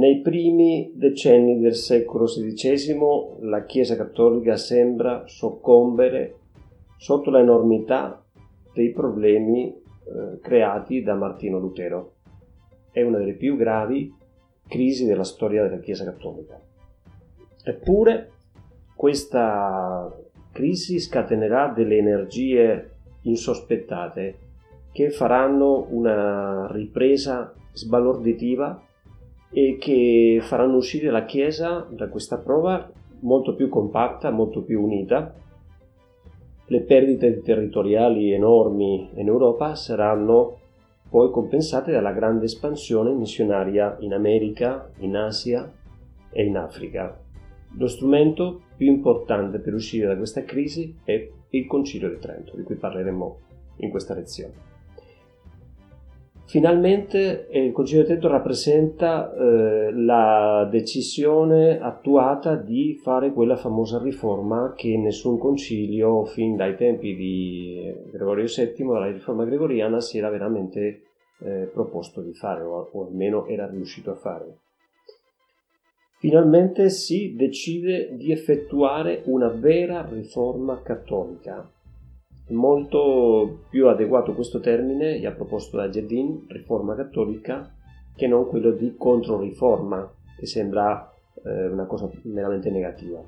Nei primi decenni del secolo XVI la Chiesa cattolica sembra soccombere sotto l'enormità dei problemi eh, creati da Martino Lutero. È una delle più gravi crisi della storia della Chiesa cattolica. Eppure questa crisi scatenerà delle energie insospettate che faranno una ripresa sbalorditiva e che faranno uscire la Chiesa da questa prova molto più compatta, molto più unita. Le perdite territoriali enormi in Europa saranno poi compensate dalla grande espansione missionaria in America, in Asia e in Africa. Lo strumento più importante per uscire da questa crisi è il Concilio di Trento, di cui parleremo in questa lezione. Finalmente eh, il Concilio di Trento rappresenta eh, la decisione attuata di fare quella famosa riforma che nessun concilio fin dai tempi di Gregorio VII, la riforma gregoriana, si era veramente eh, proposto di fare o, o almeno era riuscito a fare. Finalmente si decide di effettuare una vera riforma cattolica molto più adeguato questo termine, gli ha proposto da Gedin, riforma cattolica, che non quello di controriforma, che sembra eh, una cosa meramente negativa.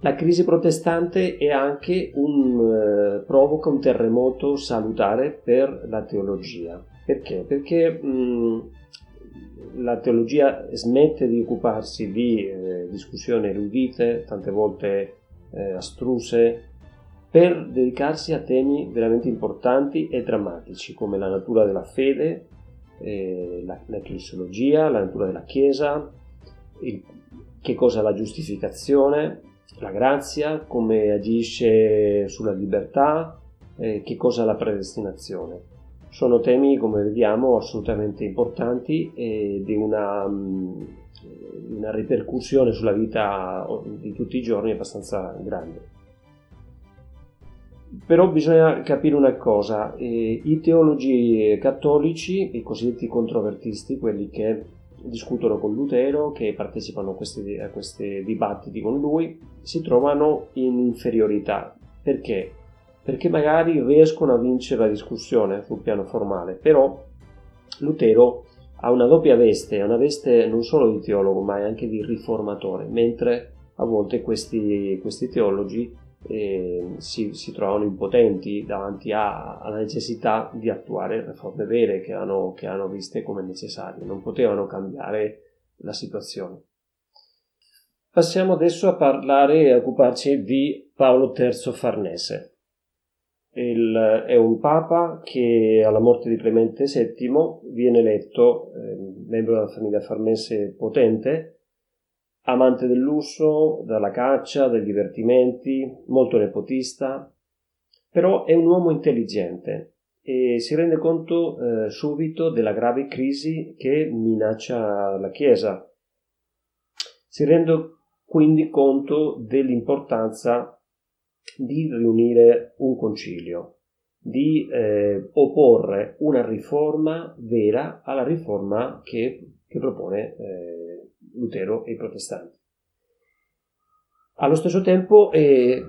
La crisi protestante un, eh, provoca un terremoto salutare per la teologia. Perché? Perché mh, la teologia smette di occuparsi di eh, discussioni erudite, tante volte eh, astruse, per dedicarsi a temi veramente importanti e drammatici come la natura della fede, eh, la, l'ecclesiologia, la natura della Chiesa, il, che cosa è la giustificazione, la grazia, come agisce sulla libertà, eh, che cosa è la predestinazione. Sono temi, come vediamo, assolutamente importanti e di una, mm, una ripercussione sulla vita di tutti i giorni abbastanza grande. Però bisogna capire una cosa, eh, i teologi cattolici, i cosiddetti controvertisti, quelli che discutono con Lutero, che partecipano a questi, a questi dibattiti con lui, si trovano in inferiorità. Perché? Perché magari riescono a vincere la discussione sul piano formale, però Lutero ha una doppia veste, una veste non solo di teologo ma anche di riformatore, mentre a volte questi, questi teologi eh, si, si, trovano impotenti davanti a, alla necessità di attuare riforme vere che hanno, che hanno viste come necessarie, non potevano cambiare la situazione. Passiamo adesso a parlare e a occuparci di Paolo III Farnese. Il, è un papa che alla morte di Clemente VII viene eletto eh, membro della famiglia Farnese potente amante del lusso, della caccia, dei divertimenti, molto nepotista, però è un uomo intelligente e si rende conto eh, subito della grave crisi che minaccia la Chiesa. Si rende quindi conto dell'importanza di riunire un concilio, di eh, opporre una riforma vera alla riforma che, che propone eh, Lutero e i protestanti. Allo stesso tempo eh,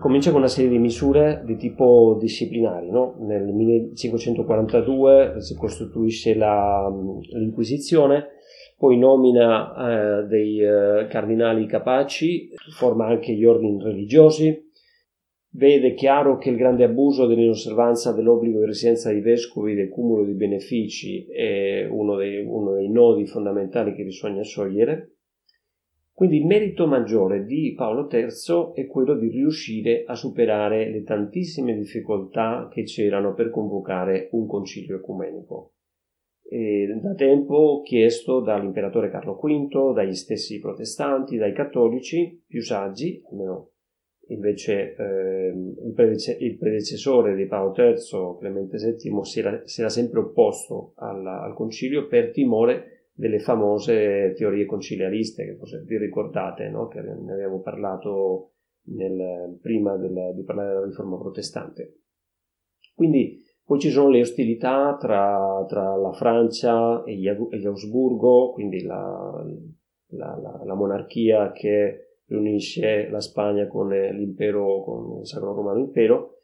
comincia con una serie di misure di tipo disciplinari. No? Nel 1542 si costituisce la, l'Inquisizione, poi nomina eh, dei eh, cardinali capaci, forma anche gli ordini religiosi, vede chiaro che il grande abuso dell'inosservanza dell'obbligo di residenza dei vescovi del cumulo di benefici è uno dei, uno dei nodi fondamentali che bisogna sciogliere. Quindi il merito maggiore di Paolo III è quello di riuscire a superare le tantissime difficoltà che c'erano per convocare un concilio ecumenico. E da tempo chiesto dall'imperatore Carlo V, dagli stessi protestanti, dai cattolici più saggi, almeno invece eh, il, predece- il, predecessore di Paolo III, Clemente VII, si era, si era sempre opposto al, al, concilio per timore delle famose teorie conciliariste, che forse vi ricordate, no? che ne abbiamo parlato nel, prima del, di parlare della riforma protestante. Quindi poi ci sono le ostilità tra, tra la Francia e gli, Ausburgo, quindi la, la, la, la monarchia che riunisce la Spagna con l'impero, con il Sacro Romano Impero,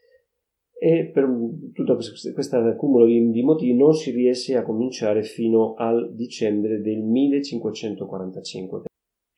e per tutto questo accumulo di, motivi non si riesce a cominciare fino al dicembre del 1545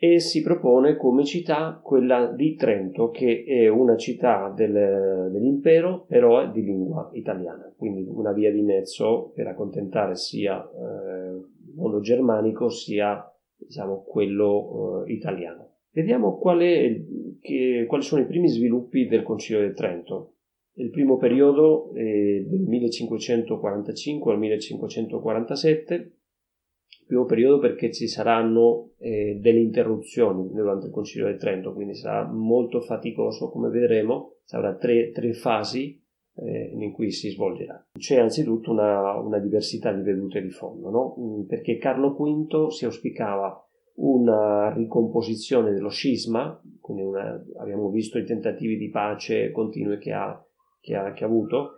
e si propone come città quella di Trento che è una città del, dell'impero però è di lingua italiana. Quindi una via di mezzo per accontentare sia eh, il mondo germanico sia diciamo quello eh, italiano Vediamo qual è, che, quali sono i primi sviluppi del Concilio di Trento. Il primo periodo è del 1545 al 1547, il primo periodo perché ci saranno eh, delle interruzioni durante il Concilio di Trento, quindi sarà molto faticoso, come vedremo, avrà tre, tre fasi eh, in cui si svolgerà. C'è anzitutto una, una diversità di vedute di fondo, no? perché Carlo V si auspicava una ricomposizione dello scisma, quindi una, abbiamo visto i tentativi di pace continui che ha, che ha, che ha avuto,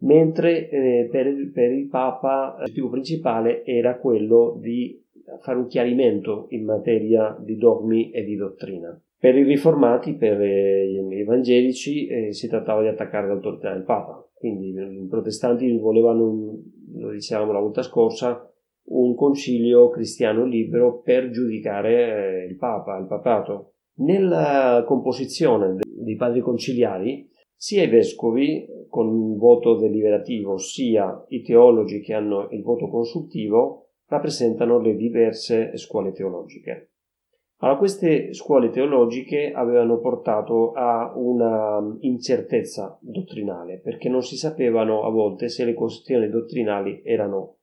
mentre eh, per, per, il Papa l'obiettivo principale era quello di fare un chiarimento in materia di dogmi e di dottrina. Per i riformati, per eh, gli evangelici, eh, si trattava di attaccare l'autorità del Papa, quindi i protestanti volevano, lo dicevamo la volta scorsa, un concilio cristiano libero per giudicare eh, il Papa, il papato. Nella composizione dei padri conciliari, sia i vescovi con un voto deliberativo, sia i teologi che hanno il voto consultivo rappresentano le diverse scuole teologiche. Allora, queste scuole teologiche avevano portato a una incertezza dottrinale, perché non si sapevano a volte se le questioni dottrinali erano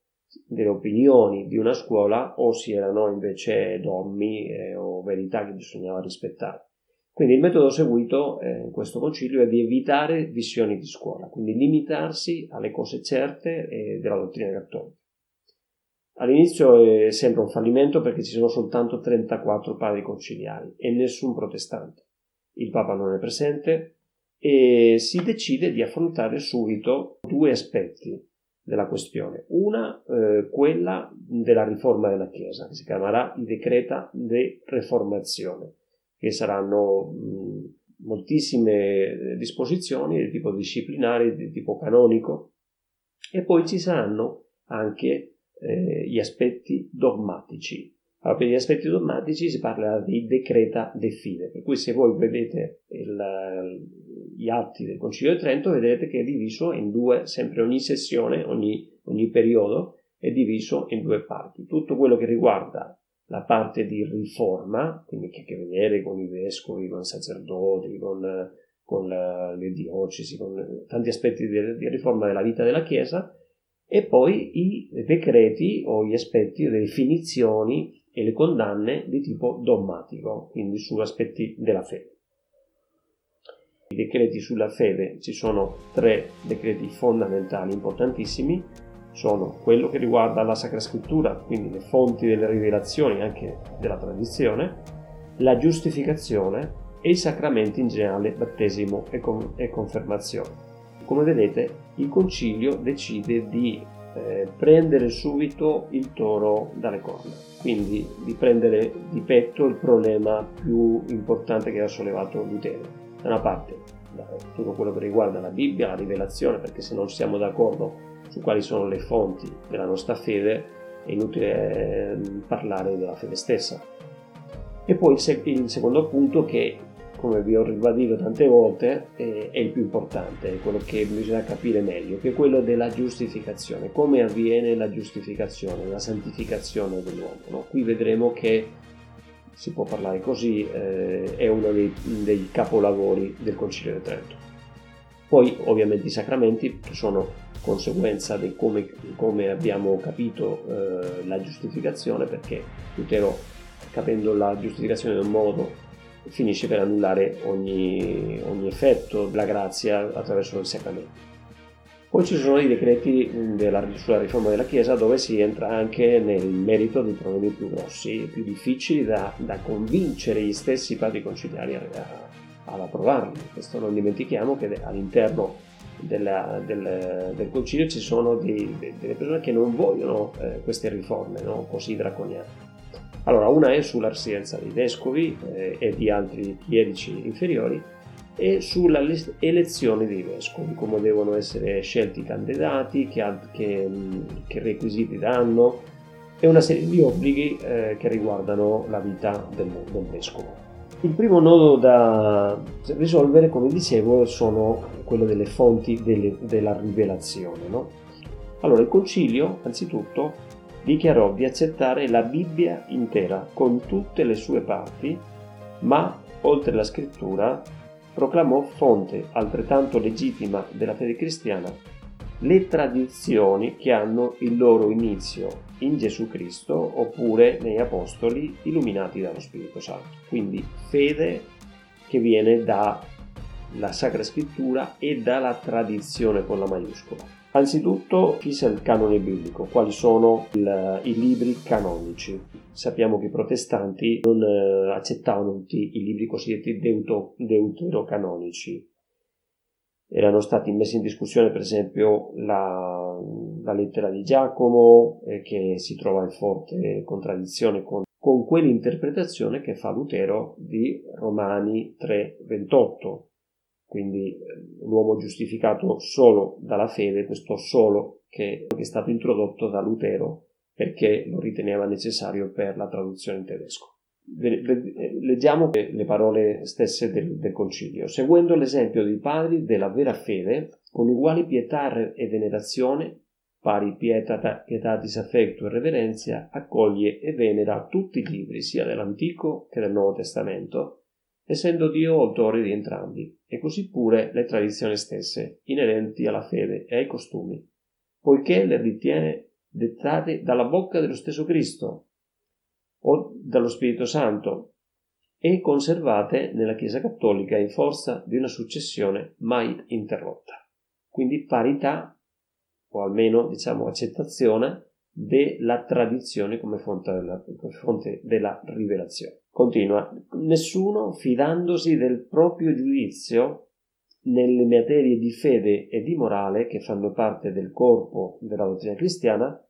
delle opinioni di una scuola o si erano invece dogmi eh, o verità che bisognava rispettare. Quindi il metodo seguito eh, in questo concilio è di evitare visioni di scuola, quindi limitarsi alle cose certe eh, della dottrina cattolica. All'inizio è sempre un fallimento perché ci sono soltanto 34 padri conciliari e nessun protestante. Il Papa non è presente e si decide di affrontare subito due aspetti della questione. Una, eh, quella della riforma della Chiesa, che si chiamerà i decreta de reformazione, che saranno mh, moltissime disposizioni di tipo disciplinare, di tipo canonico, e poi ci saranno anche eh, gli aspetti dogmatici. Allora, per gli aspetti dogmatici si parla di decreta de fide, per cui se voi vedete il, gli atti del Concilio di Trento vedete che è diviso in due, sempre ogni sessione, ogni, ogni periodo è diviso in due parti. Tutto quello che riguarda la parte di riforma, quindi che ha a che vedere con i vescovi, con i sacerdoti, con, con la, le diocesi, con tanti aspetti di, di riforma della vita della Chiesa, e poi i decreti o gli aspetti, le definizioni e le condanne di tipo dogmatico, quindi su aspetti della fede. I decreti sulla fede, ci sono tre decreti fondamentali, importantissimi, sono quello che riguarda la Sacra Scrittura, quindi le fonti delle rivelazioni anche della tradizione, la giustificazione e i sacramenti in generale, battesimo e, con- e confermazione. Come vedete, il concilio decide di eh, prendere subito il toro dalle corna, quindi di prendere di petto il problema più importante che ha sollevato Lutero da una parte tutto quello che riguarda la Bibbia, la rivelazione, perché se non siamo d'accordo su quali sono le fonti della nostra fede è inutile ehm, parlare della fede stessa. E poi il secondo punto che, come vi ho ribadito tante volte, è il più importante, è quello che bisogna capire meglio, che è quello della giustificazione. Come avviene la giustificazione, la santificazione dell'uomo. No? Qui vedremo che si può parlare così, eh, è uno dei, dei, capolavori del Concilio di Trento. Poi ovviamente i sacramenti che sono conseguenza di come, come abbiamo capito eh, la giustificazione, perché Lutero capendo la giustificazione in un modo finisce per annullare ogni, ogni effetto della grazia attraverso il sacramento. Poi ci sono i decreti della, sulla riforma della Chiesa dove si entra anche nel merito dei problemi più grossi, più difficili da, da convincere gli stessi padri conciliari ad approvarli. Questo non dimentichiamo che all'interno della, del, del, concilio ci sono dei, delle persone che non vogliono eh, queste riforme no? così draconiane. Allora, una è sulla residenza dei vescovi eh, e di altri chierici inferiori, e sulla elezione dei vescovi, come devono essere scelti i candidati, che, che, che requisiti danno e una serie di obblighi eh, che riguardano la vita del, del, vescovo. Il primo nodo da risolvere, come dicevo, sono quello delle fonti delle, della rivelazione. No? Allora, il concilio, anzitutto, dichiarò di accettare la Bibbia intera, con tutte le sue parti, ma oltre la scrittura proclamò fonte altrettanto legittima della fede cristiana le tradizioni che hanno il loro inizio in Gesù Cristo oppure nei Apostoli illuminati dallo Spirito Santo. Quindi fede che viene dalla Sacra Scrittura e dalla tradizione con la maiuscola. Anzitutto fissa il canone biblico, quali sono il, i libri canonici. Sappiamo che i protestanti non eh, accettavano tutti i libri cosiddetti deuto, deuterocanonici. Erano stati messi in discussione per esempio la, la lettera di Giacomo, eh, che si trova in forte contraddizione con, con quell'interpretazione che fa Lutero di Romani 3:28 quindi eh, l'uomo giustificato solo dalla fede, questo solo che è stato introdotto da Lutero perché lo riteneva necessario per la traduzione in tedesco. Leggiamo le parole stesse del, del concilio. Seguendo l'esempio dei padri della vera fede, con uguali pietà e venerazione, pari pietà, pietatis affecto e reverenzia, accoglie e venera tutti i libri, sia dell'Antico che del Nuovo Testamento, essendo Dio autore di entrambi, e così pure le tradizioni stesse, inerenti alla fede e ai costumi, poiché le ritiene dettate dalla bocca dello stesso Cristo o dallo Spirito Santo e conservate nella Chiesa Cattolica in forza di una successione mai interrotta. Quindi parità, o almeno diciamo accettazione, della tradizione come fonte della, come fonte della rivelazione. Continua, nessuno fidandosi del proprio giudizio nelle materie di fede e di morale che fanno parte del corpo della dottrina cristiana,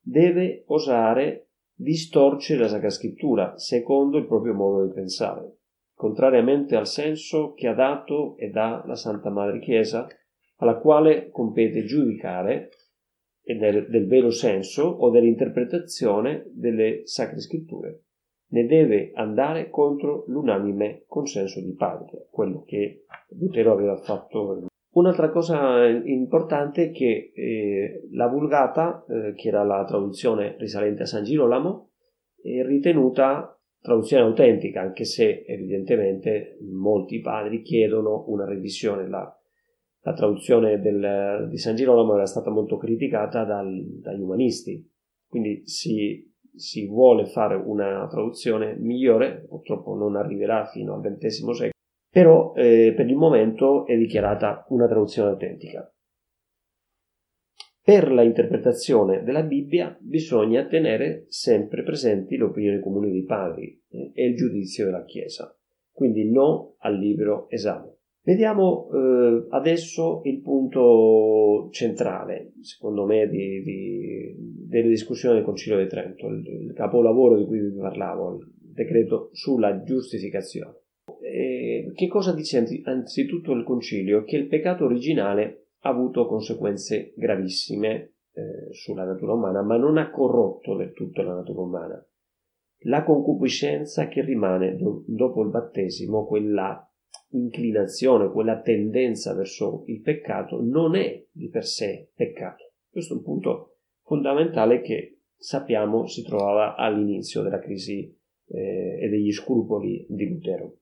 deve osare distorcere la Sacra Scrittura secondo il proprio modo di pensare, contrariamente al senso che ha dato e dà la Santa Madre Chiesa, alla quale compete giudicare del, del vero senso o dell'interpretazione delle Sacre Scritture ne deve andare contro l'unanime consenso di padre, quello che Lutero aveva fatto. Un'altra cosa importante è che eh, la Vulgata, eh, che era la traduzione risalente a San Girolamo, è ritenuta traduzione autentica, anche se evidentemente molti padri chiedono una revisione. La, la traduzione del, di San Girolamo era stata molto criticata dal, dagli umanisti, quindi si si vuole fare una traduzione migliore, purtroppo non arriverà fino al XX secolo, però eh, per il momento è dichiarata una traduzione autentica. Per la interpretazione della Bibbia bisogna tenere sempre presenti le opinioni comuni dei padri eh, e il giudizio della Chiesa, quindi no al libro esame. Vediamo eh, adesso il punto centrale, secondo me, di, di, delle discussioni del Concilio di Trento, il, il, capolavoro di cui vi parlavo, il decreto sulla giustificazione. E che cosa dice anzitutto il Concilio? Che il peccato originale ha avuto conseguenze gravissime eh, sulla natura umana, ma non ha corrotto del tutto la natura umana. La concupiscenza che rimane do, dopo il battesimo, quella inclinazione, quella tendenza verso il peccato non è di per sé peccato. Questo è un punto fondamentale che sappiamo si trovava all'inizio della crisi eh, e degli scrupoli di Lutero.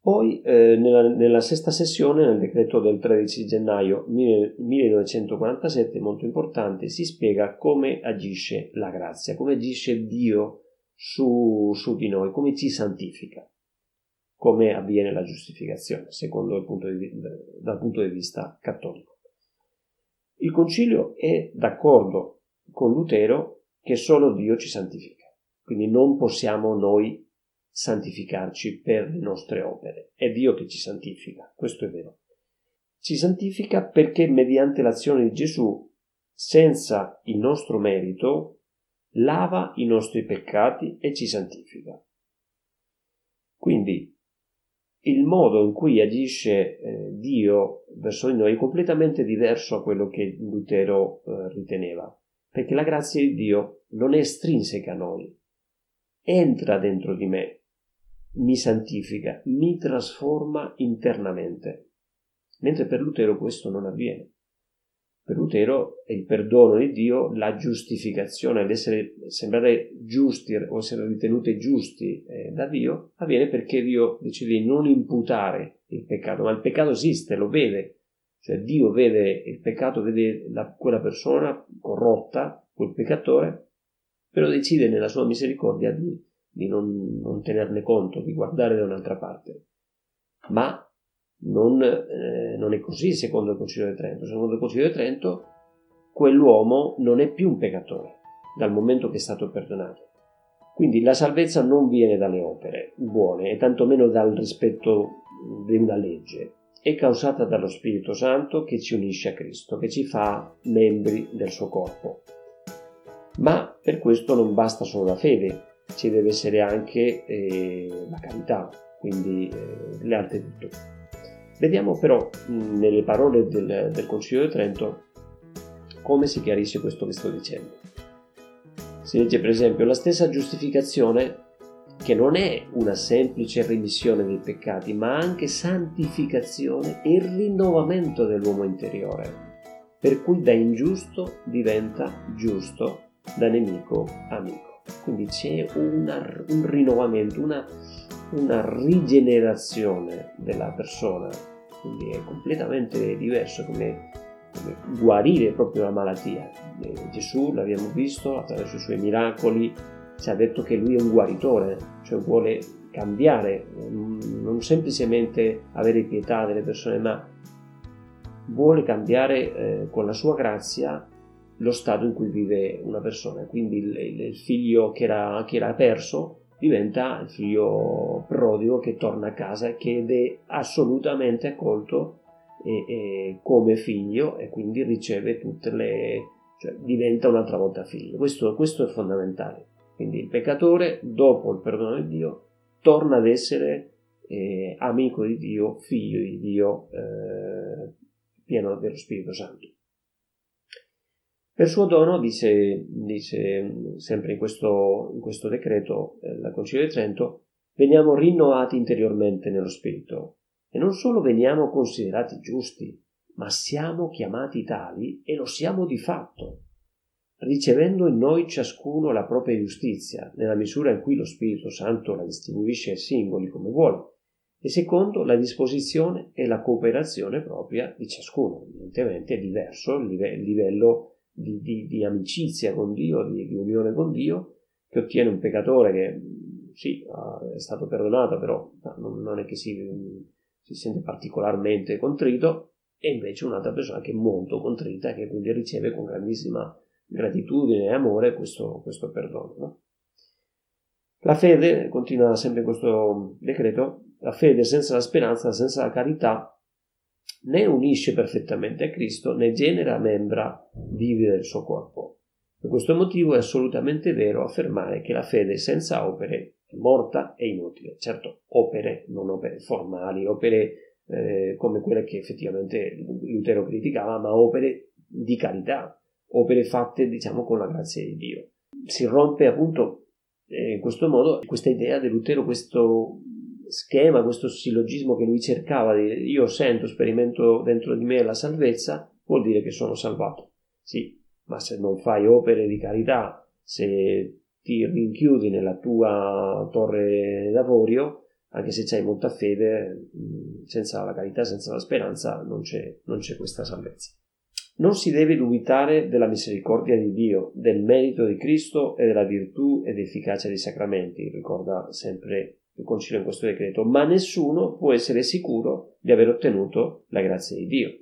Poi eh, nella, nella, sesta sessione, nel decreto del 13 gennaio 1947, molto importante, si spiega come agisce la grazia, come agisce Dio su, su di noi, come ci santifica. Come avviene la giustificazione, punto di, dal punto di vista cattolico. Il concilio è d'accordo con Lutero che solo Dio ci santifica, quindi non possiamo noi santificarci per le nostre opere, è Dio che ci santifica, questo è vero. Ci santifica perché mediante l'azione di Gesù, senza il nostro merito, lava i nostri peccati e ci santifica. Quindi il modo in cui agisce eh, Dio verso di noi è completamente diverso a quello che Lutero eh, riteneva, perché la grazia di Dio non è estrinseca a noi, entra dentro di me, mi santifica, mi trasforma internamente, mentre per Lutero questo non avviene. Per Lutero è il perdono di Dio, la giustificazione, l'essere sembrare giusti o essere ritenuti giusti eh, da Dio, avviene perché Dio decide di non imputare il peccato, ma il peccato esiste, lo vede, cioè Dio vede il peccato, vede la, quella persona corrotta, quel peccatore, però decide nella sua misericordia di, di non, non tenerne conto, di guardare da un'altra parte. Ma non, eh, non è così secondo il Concilio di Trento. Secondo il Concilio di Trento quell'uomo non è più un peccatore dal momento che è stato perdonato. Quindi la salvezza non viene dalle opere buone e tantomeno dal rispetto di una legge, è causata dallo Spirito Santo che ci unisce a Cristo, che ci fa membri del suo corpo. Ma per questo non basta solo la fede, ci deve essere anche eh, la carità, quindi eh, le altre virtù. Vediamo però nelle parole del, del Concilio di Trento come si chiarisce questo che sto dicendo. Si legge per esempio la stessa giustificazione che non è una semplice rimissione dei peccati, ma anche santificazione e rinnovamento dell'uomo interiore, per cui da ingiusto diventa giusto, da nemico amico. Quindi c'è una, un rinnovamento, una, una rigenerazione della persona, quindi è completamente diverso come, come guarire proprio la malattia. E Gesù, l'abbiamo visto, attraverso i suoi miracoli, ci ha detto che lui è un guaritore, cioè vuole cambiare, non semplicemente avere pietà delle persone, ma vuole cambiare eh, con la sua grazia lo stato in cui vive una persona. Quindi il, il figlio che era, che era perso diventa il figlio prodigo che torna a casa ed è assolutamente accolto e, e come figlio e quindi riceve tutte le... cioè diventa un'altra volta figlio. Questo, questo è fondamentale. Quindi il peccatore, dopo il perdono di Dio, torna ad essere eh, amico di Dio, figlio di Dio, eh, pieno dello Spirito Santo. Per suo dono, dice, dice sempre in questo, in questo decreto eh, la Concilio di Trento, veniamo rinnovati interiormente nello Spirito e non solo veniamo considerati giusti, ma siamo chiamati tali e lo siamo di fatto, ricevendo in noi ciascuno la propria giustizia, nella misura in cui lo Spirito Santo la distribuisce ai singoli come vuole, e secondo la disposizione e la cooperazione propria di ciascuno. Evidentemente è diverso il livello di, di, di amicizia con Dio, di, di, unione con Dio, che ottiene un peccatore che sì, è stato perdonato, però non, non è che si, si, sente particolarmente contrito, e invece un'altra persona che è molto contrita e che quindi riceve con grandissima gratitudine e amore questo, questo perdono. No? La fede, continua sempre questo decreto, la fede senza la speranza, senza la carità, né unisce perfettamente a Cristo né genera membra vive del suo corpo. Per questo motivo è assolutamente vero affermare che la fede senza opere è morta e inutile. Certo, opere, non opere formali, opere eh, come quelle che effettivamente Lutero criticava, ma opere di carità, opere fatte diciamo con la grazia di Dio. Si rompe appunto eh, in questo modo questa idea di Lutero, questo schema, questo sillogismo che lui cercava di io sento, sperimento dentro di me la salvezza, vuol dire che sono salvato. Sì, ma se non fai opere di carità, se ti rinchiudi nella tua torre d'avorio, anche se hai molta fede, senza la carità, senza la speranza, non c'è, non c'è questa salvezza. Non si deve dubitare della misericordia di Dio, del merito di Cristo e della virtù ed efficacia dei sacramenti, ricorda sempre il concilio in questo decreto, ma nessuno può essere sicuro di aver ottenuto la grazia di Dio.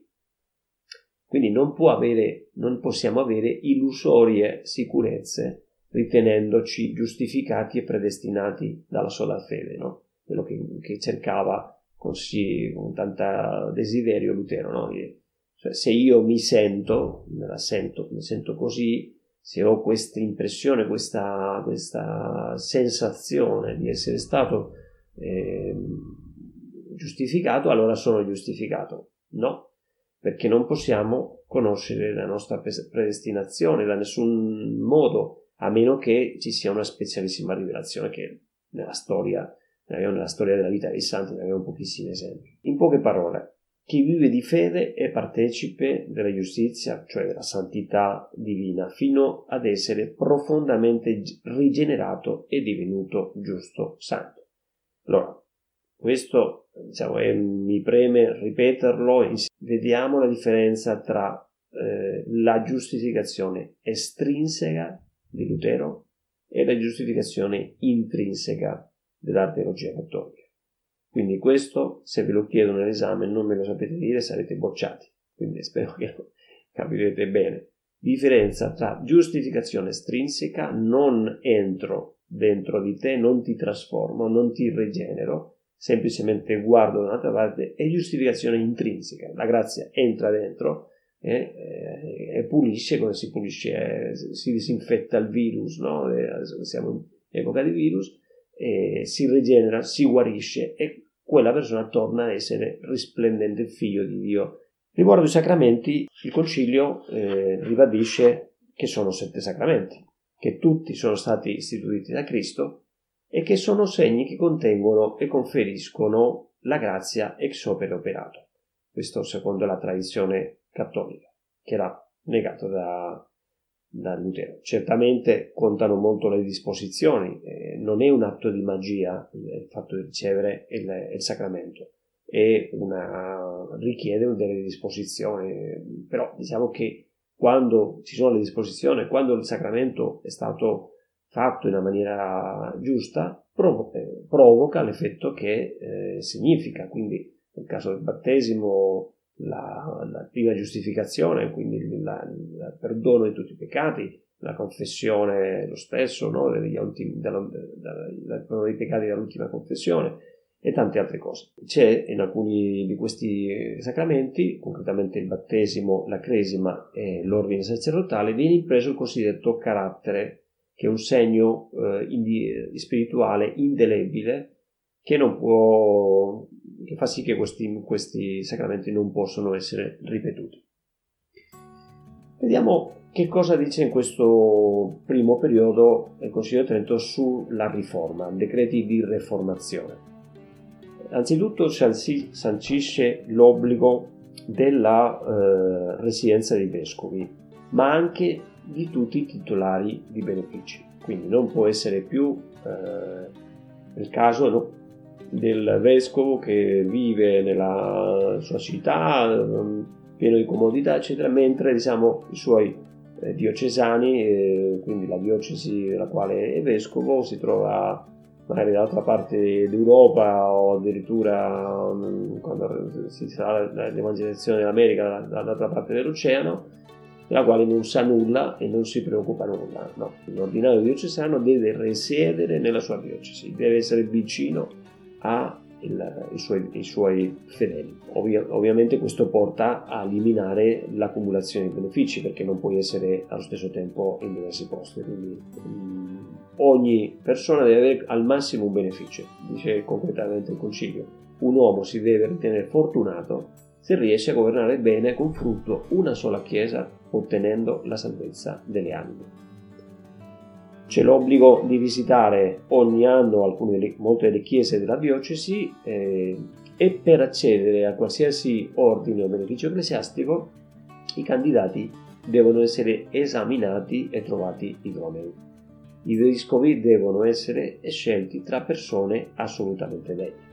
Quindi non, avere, non possiamo avere illusorie sicurezze ritenendoci giustificati e predestinati dalla sola fede, no? quello che, che cercava così, con tanto desiderio Lutero. No? Cioè, se io mi sento, me la sento, mi sento così, se ho questa impressione, questa, questa sensazione di essere stato eh, giustificato, allora sono giustificato. No, perché non possiamo conoscere la nostra predestinazione da nessun modo, a meno che ci sia una specialissima rivelazione che nella storia, nella storia della vita dei santi, ne abbiamo pochissimi esempi. In poche parole, chi vive di fede è partecipe della giustizia, cioè della santità divina, fino ad essere profondamente rigenerato e divenuto giusto santo. Allora, questo diciamo, è, mi preme ripeterlo, vediamo la differenza tra eh, la giustificazione estrinseca di Lutero e la giustificazione intrinseca della cattolica. Quindi questo, se ve lo chiedo nell'esame, non me lo sapete dire, sarete bocciati. Quindi spero che capirete bene. Differenza tra giustificazione estrinseca, non entro dentro di te, non ti trasformo, non ti rigenero, semplicemente guardo da un'altra parte, e giustificazione intrinseca. La grazia entra dentro e, e, e pulisce come si pulisce, si disinfetta il virus, no? siamo in epoca di virus, si rigenera, si guarisce e quella persona torna a essere risplendente figlio di Dio. Riguardo i sacramenti, il concilio eh, ribadisce che sono sette sacramenti, che tutti sono stati istituiti da Cristo e che sono segni che contengono e conferiscono la grazia ex opere operato. Questo secondo la tradizione cattolica, che era negato da, da. Certamente contano molto le disposizioni, eh, non è un atto di magia il fatto di ricevere il, il sacramento, una, richiede delle disposizioni, però diciamo che quando ci sono le disposizioni, quando il sacramento è stato fatto in una maniera giusta, provo- eh, provoca l'effetto che eh, significa, quindi nel caso del battesimo la, la prima giustificazione, quindi il, perdono di tutti i peccati, la confessione lo stesso, no? ultimi, della, della, perdono dei peccati dall'ultima confessione e tante altre cose. C'è in alcuni di questi sacramenti, concretamente il battesimo, la cresima e l'ordine sacerdotale, viene impreso il cosiddetto carattere, che è un segno eh, indi, spirituale indelebile che non può che fa sì che questi, questi sacramenti non possono essere ripetuti. Vediamo che cosa dice in questo primo periodo il Consiglio di Trento sulla riforma, decreti di reformazione. Anzitutto sancisce l'obbligo della eh, residenza dei vescovi, ma anche di tutti i titolari di benefici. Quindi non può essere più eh, il caso, del vescovo che vive nella sua città, mm, pieno di comodità, eccetera, mentre diciamo, i suoi eh, diocesani, eh, quindi la diocesi della quale è vescovo, si trova magari dall'altra parte d'Europa o addirittura mm, quando si fa l'evangelizzazione dell'America dall'altra parte dell'oceano, della quale non sa nulla e non si preoccupa nulla. No, l'ordinario diocesano deve risiedere nella sua diocesi, deve essere vicino ai suoi, suoi, fedeli. Ovvia, ovviamente questo porta a eliminare l'accumulazione di benefici perché non puoi essere allo stesso tempo in diversi posti. Quindi um, ogni persona deve avere al massimo un beneficio, dice concretamente il Concilio. Un uomo si deve ritenere fortunato se riesce a governare bene con frutto una sola Chiesa ottenendo la salvezza delle anime c'è l'obbligo di visitare ogni anno alcune, molte delle chiese della diocesi eh, e per accedere a qualsiasi ordine o beneficio ecclesiastico i candidati devono essere esaminati e trovati idonei. I vescovi devono essere scelti tra persone assolutamente degne.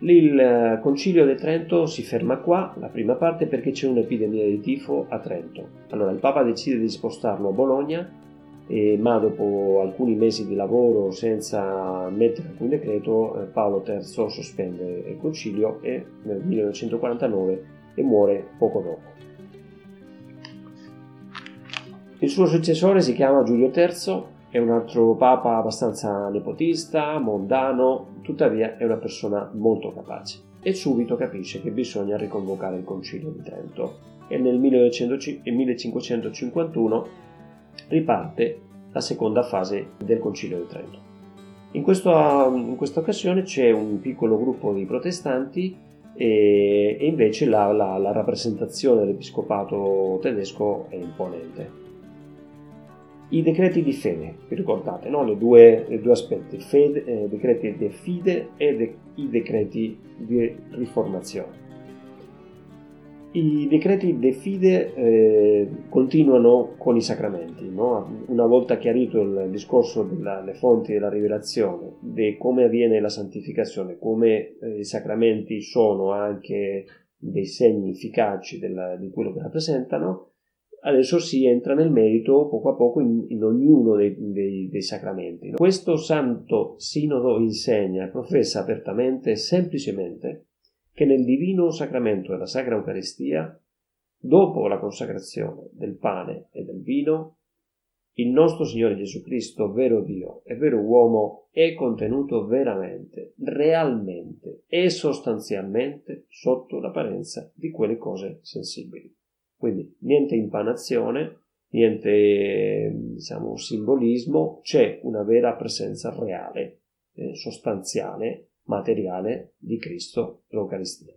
Il concilio di Trento si ferma qua, la prima parte, perché c'è un'epidemia di tifo a Trento. Allora il Papa decide di spostarlo a Bologna e, ma dopo alcuni mesi di lavoro senza mettere alcun decreto, eh, Paolo III sospende il concilio e nel 1949 e muore poco dopo. Il suo successore si chiama Giulio III, è un altro papa abbastanza nepotista, mondano, tuttavia è una persona molto capace e subito capisce che bisogna riconvocare il concilio di Trento e nel 1551 riparte la seconda fase del concilio di Trento. In, questo, in questa occasione c'è un piccolo gruppo di protestanti e, e invece la, la, la rappresentazione dell'episcopato tedesco è imponente i decreti di fede, vi ricordate, no? le, due, le due aspetti, fede, eh, decreti di fide e de, i decreti di riformazione. I decreti de fide eh, continuano con i sacramenti, no? una volta chiarito il discorso delle fonti della rivelazione, di come avviene la santificazione, come eh, i sacramenti sono anche dei segni efficaci della, di quello che rappresentano, adesso si entra nel merito poco a poco in, in ognuno dei, dei, dei sacramenti. Questo santo sinodo insegna e professa apertamente e semplicemente che nel divino sacramento della Sacra Eucaristia, dopo la consacrazione del pane e del vino, il nostro Signore Gesù Cristo, vero Dio e vero uomo, è contenuto veramente, realmente e sostanzialmente sotto l'apparenza di quelle cose sensibili. Quindi niente impanazione, niente diciamo, simbolismo, c'è una vera presenza reale, eh, sostanziale, materiale di Cristo, l'Eucaristia.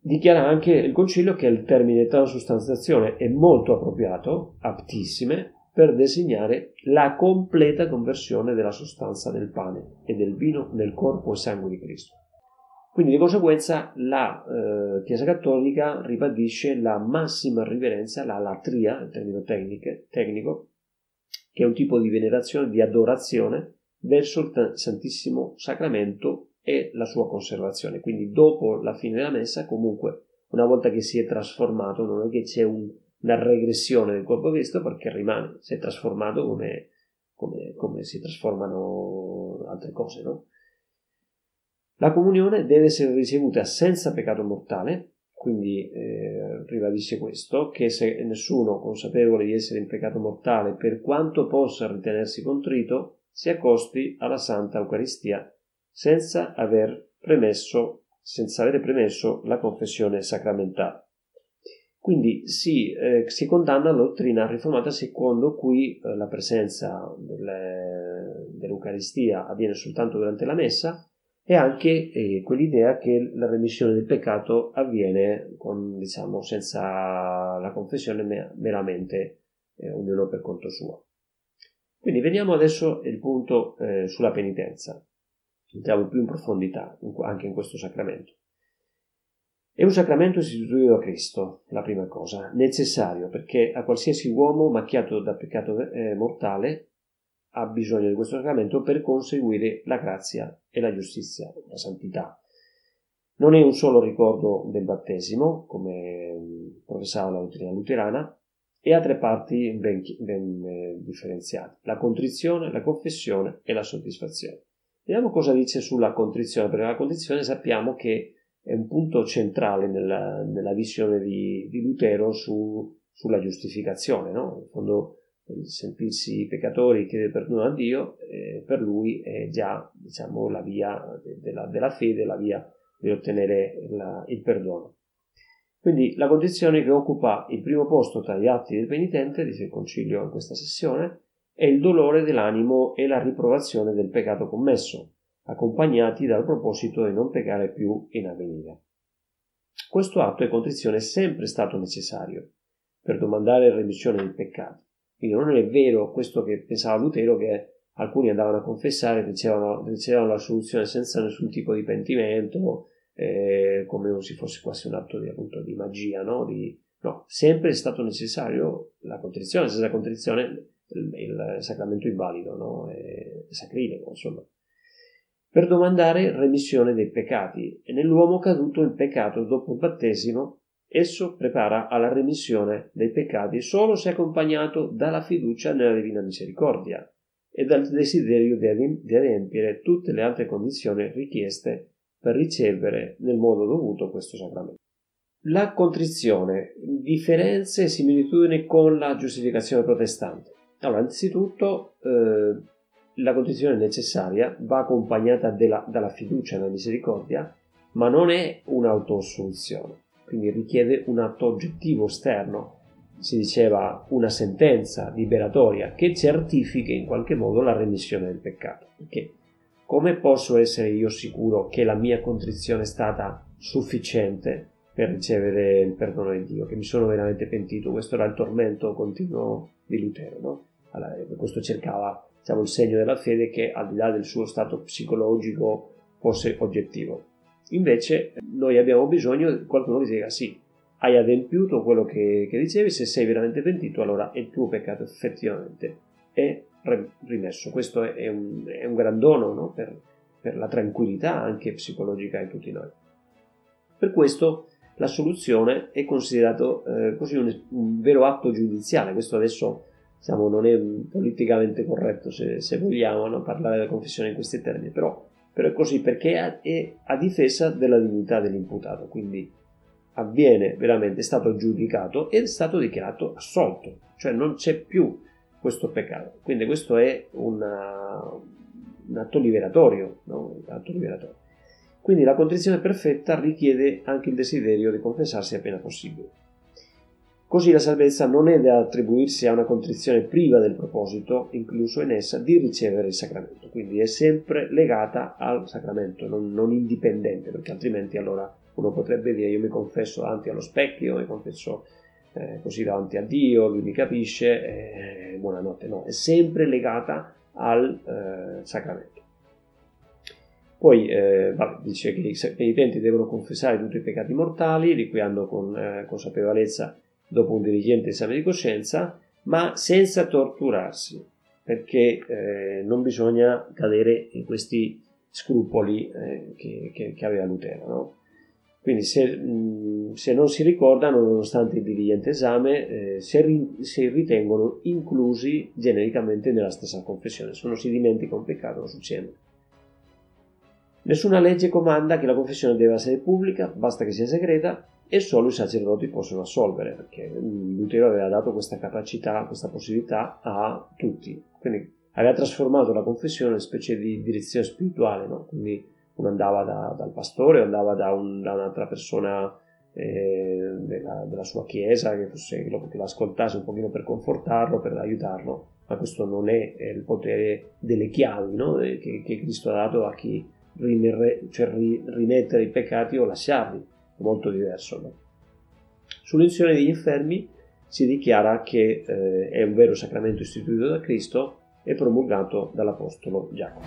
Dichiara anche il Concilio che il termine transustanziazione è molto appropriato, aptissime, per designare la completa conversione della sostanza del pane e del vino nel corpo e sangue di Cristo. Quindi di conseguenza la eh, Chiesa Cattolica ribadisce la massima riverenza, la latria, il termine tecniche, tecnico, che è un tipo di venerazione, di adorazione verso il Santissimo Sacramento e la sua conservazione. Quindi dopo la fine della messa, comunque, una volta che si è trasformato, non è che c'è un, una regressione del corpo Cristo perché rimane, si è trasformato come, come, come si trasformano altre cose, no? La comunione deve essere ricevuta senza peccato mortale, quindi eh, ribadisce questo, che se nessuno consapevole di essere in peccato mortale, per quanto possa ritenersi contrito, si accosti alla Santa Eucaristia senza aver premesso, senza avere premesso la confessione sacramentale. Quindi si, eh, si condanna la dottrina riformata secondo cui eh, la presenza delle, dell'Eucaristia avviene soltanto durante la messa e anche eh, quell'idea che la remissione del peccato avviene con, diciamo, senza la confessione, meramente eh, ognuno per conto suo. Quindi veniamo adesso al punto eh, sulla penitenza. Entriamo più in profondità anche in questo sacramento. È un sacramento istituito da Cristo, la prima cosa, necessario perché a qualsiasi uomo macchiato da peccato eh, mortale ha bisogno di questo sacramento per conseguire la grazia e la giustizia, la santità. Non è un solo ricordo del battesimo, come professava la dottrina luterana, e ha tre parti ben, ben eh, differenziate, la contrizione, la confessione e la soddisfazione. Vediamo cosa dice sulla contrizione, perché la contrizione sappiamo che è un punto centrale nella, nella visione di, di Lutero su, sulla giustificazione, no? In fondo il sentirsi peccatori, chiedere perdono a Dio, eh, per lui è già diciamo, la via della, della fede, la via di ottenere la, il perdono. Quindi la condizione che occupa il primo posto tra gli atti del penitente, dice il concilio in questa sessione, è il dolore dell'animo e la riprovazione del peccato commesso, accompagnati dal proposito di non peccare più in avvenire. Questo atto di contrizione è sempre stato necessario per domandare remissione dei peccati quindi non è vero questo che pensava Lutero che alcuni andavano a confessare e ricevevano, ricevevano la soluzione senza nessun tipo di pentimento, eh, come se fosse quasi un atto di, appunto, di magia, no? Di, no? sempre è stato necessario la contrizione, senza contrizione il, sacramento invalido, no? è sacrilego, insomma. Per domandare remissione dei peccati, e nell'uomo caduto il peccato dopo il battesimo Esso prepara alla remissione dei peccati solo se accompagnato dalla fiducia nella divina misericordia e dal desiderio di adempiere tutte le altre condizioni richieste per ricevere nel modo dovuto questo sacramento. La contrizione, differenze e similitudini con la giustificazione protestante. Allora, anzitutto, eh, la contrizione necessaria va accompagnata della, dalla fiducia nella misericordia, ma non è un'autosoluzione, quindi richiede un atto oggettivo esterno si diceva una sentenza liberatoria che certifichi in qualche modo la remissione del peccato. Perché come posso essere io sicuro che la mia contrizione è stata sufficiente per ricevere il perdono di Dio, che mi sono veramente pentito? Questo era il tormento continuo di Lutero, no? Allora, questo cercava diciamo, il segno della fede che al di là del suo stato psicologico fosse oggettivo. Invece noi abbiamo bisogno di qualcuno che dica sì, hai adempiuto quello che, che dicevi, se sei veramente pentito, allora il tuo peccato effettivamente è rimesso. Questo è un, è un gran dono no? per, per, la tranquillità anche psicologica di tutti noi. Per questo la soluzione è considerato eh, così un, un, vero atto giudiziale. Questo adesso diciamo, non è politicamente corretto se, se vogliamo no? parlare della confessione in questi termini, però, però è così perché è a difesa della dignità dell'imputato. Quindi avviene veramente, è stato giudicato ed è stato dichiarato assolto, cioè non c'è più questo peccato. Quindi questo è una, un atto liberatorio, no? un atto liberatorio. Quindi la contrizione perfetta richiede anche il desiderio di confessarsi appena possibile. Così la salvezza non è da attribuirsi a una contrizione priva del proposito incluso in essa di ricevere il sacramento, quindi è sempre legata al sacramento, non, non indipendente, perché altrimenti allora uno potrebbe dire io mi confesso davanti allo specchio, mi confesso eh, così davanti a Dio, lui mi capisce, eh, buonanotte, no, è sempre legata al eh, sacramento. Poi eh, vabbè, dice che i penitenti devono confessare tutti i peccati mortali, di cui hanno con eh, consapevolezza dopo un dirigente esame di coscienza, ma senza torturarsi, perché eh, non bisogna cadere in questi scrupoli che, che, che aveva Lutero. No? Quindi se, se, non si ricordano, nonostante il diligente esame, eh, si, ri, si, ritengono inclusi genericamente nella stessa confessione. Se uno si dimentica un peccato non succede. Nessuna legge comanda che la confessione debba essere pubblica, basta che sia segreta e solo i sacerdoti possono assolvere, perché Lutero aveva dato questa capacità, questa possibilità a tutti. Quindi aveva trasformato la confessione in una specie di direzione spirituale, no? Quindi uno andava da, dal pastore, andava da, un, da un'altra persona eh, della, della, sua chiesa che, fosse, che l'ascoltasse un pochino per confortarlo, per aiutarlo, ma questo non è, è il potere delle chiavi no? Che, che, Cristo ha dato a chi rimerre, cioè ri, rimettere i peccati o lasciarli, è molto diverso. No? Sull'unzione degli infermi si dichiara che eh, è un vero sacramento istituito da Cristo e promulgato dall'Apostolo Giacomo.